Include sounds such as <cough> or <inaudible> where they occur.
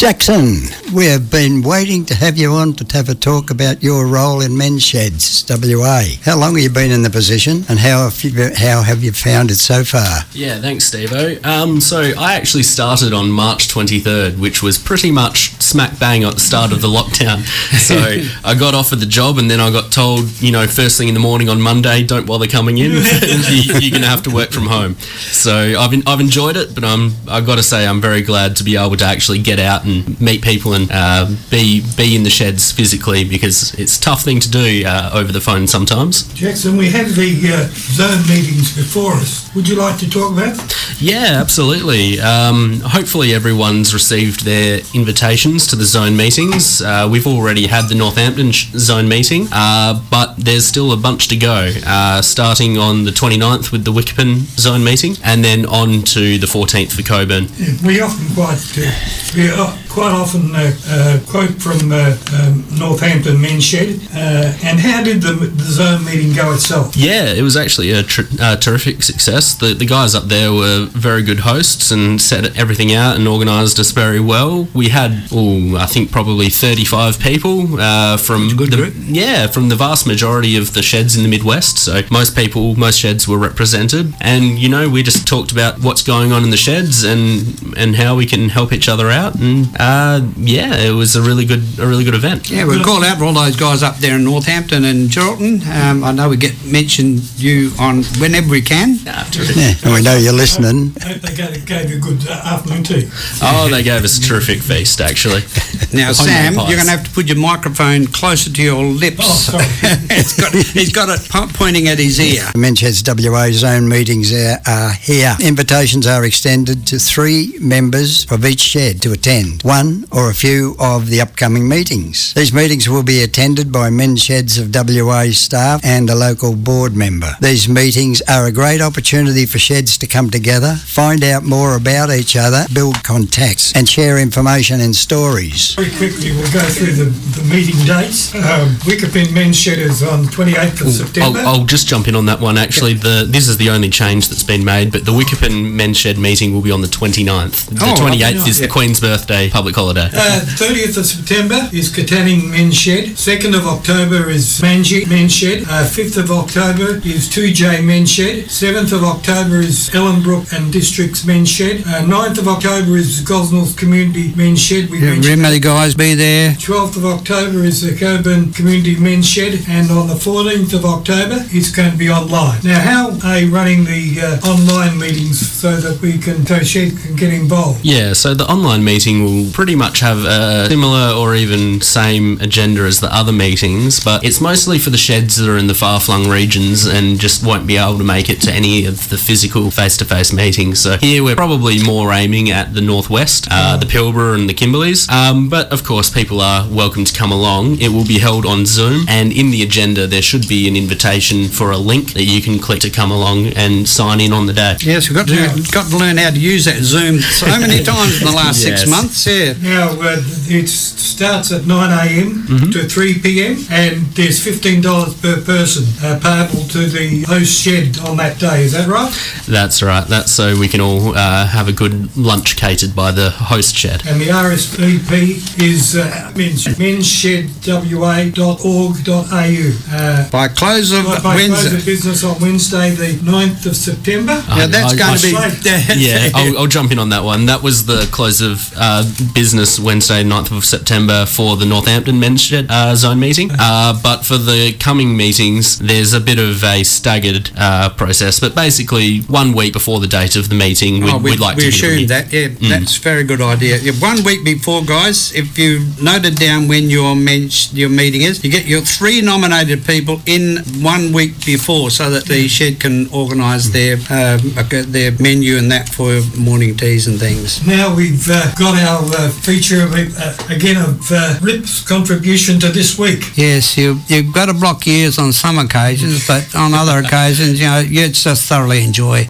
Jackson, we have been waiting to have you on to have a talk about your role in Men's Sheds WA. How long have you been in the position and how have you, how have you found it so far? Yeah, thanks, Steve. Um, so I actually started on March 23rd, which was pretty much smack bang at the start of the lockdown. <laughs> So I got offered the job and then I got told, you know, first thing in the morning on Monday, don't bother coming in. <laughs> <laughs> you, are going to have to work from home. So I've, been, I've enjoyed it, but I'm, I've got to say I'm very glad to be able to actually get out and meet people and uh, be be in the sheds physically because it's a tough thing to do uh, over the phone sometimes. Jackson, we have the uh, zone meetings before us. Would you like to talk about? Yeah, absolutely. Um, hopefully everyone's received their invitations to the zone meetings. Uh, we've already had the Northampton zone meeting, uh, but there's still a bunch to go. Uh, starting on the 29th with the Wickerton zone meeting, and then on to the 14th for Cockburn. Yeah, we often quite we quite often uh, uh, quote from uh, um, Northampton Men's Shed. and how did the, the, zone meeting go itself? Yeah, it was actually a, tr- terrific success. The, the guys up there were very good hosts and set everything out and organised us very well. We had, oh, I think probably 35 people uh, from good the, group. yeah from the vast majority of the sheds in the Midwest. So most people, most sheds were represented, and you know we just talked about what's going on in the sheds and and how we can help each other out and uh, yeah, it was a really good a really good event. Yeah, we call out for all those guys up there in Northampton and Geraldton. Um, I know we get mentioned you on whenever we can. Yeah, yeah and we know you're listening. they gave, gave you a good uh, afternoon tea. Oh, they gave us a terrific feast, actually. <laughs> Now, Sam, you're going to have to put your microphone closer to your lips. Oh, sorry. <laughs> got, he's got it pointing at his ear. Men's Sheds WA zone meetings are here. Invitations are extended to three members of each shed to attend one or a few of the upcoming meetings. These meetings will be attended by Men's Sheds of WA staff and a local board member. These meetings are a great opportunity for sheds to come together, find out more about each other, build contacts, and share information and stories. Very quickly, we'll go through the, the meeting dates. Um, Wickerton Men's Shed is on 28th of Ooh, September. I'll, I'll, just jump in on that one. Actually, the this is the only change that's been made, but the Wickerton Men's Shed meeting will be on the 29th. The oh, 28th is yeah. the Queen's birthday public holiday. Uh, 30th of September is Katanning Men's Shed. 2nd of October is Manji Men's Shed. Uh, 5th of October is Toodyay Men's Shed. 7th of October is Ellenbrook and Districts Men's Shed. Uh, 9th of October is Gosnells Community Men's Shed. We yeah, remember the guys be there. 12th of October is the Cockburn Community Men's Shed. And on the 14th of October, it's going to be online. Now, how are you running the uh, online meetings so that we can, so Shed can get involved? Yeah, so the online meeting will pretty much much have a similar or even same agenda as the other meetings, but it's mostly for the sheds that are in the far-flung regions and just won't be able to make it to any of the physical face-to-face meetings. So here we're probably more aiming at the northwest, uh, the Pilbara and the Kimberleys. Um, but of course, people are welcome to come along. It will be held on Zoom, and in the agenda there should be an invitation for a link that you can click to come along and sign in on the day. Yes, we've got to yeah. got to learn how to use that Zoom so many <laughs> times in the last yes. six months. Yeah now uh, it starts at 9 a.m. Mm-hmm. to 3 p.m. and there's $15 per person uh, payable to the host shed on that day. Is that right? That's right. That's so we can all uh, have a good lunch catered by the host shed. And the RSVP is uh, menshedwa.org.au. Uh, by close of by Wednesday. close of business on Wednesday, the 9th of September. Yeah, that's going to be. <laughs> yeah, I'll, I'll, jump in on that one. That was the close of uh, business Wednesday, 9th of September for the Northampton Men's Shed uh, Zone meeting. Uh, but for the coming meetings, there's a bit of a staggered uh, process. But basically, one week before the date of the meeting, we'd, oh, we, would like we to assume that. Yeah, mm. that's a very good idea. Yeah, one week before, guys, if you noted down when your men- your meeting is, you get your three nominated people in one week before, so that the shed can organise their um, their menu and that for morning teas and things. Now we've uh, got our uh, feature of, uh, again of uh, Rip's contribution to this week. Yes, you, you've got to block ears on some occasions, but on other <laughs> occasions, you know, you just thoroughly enjoy.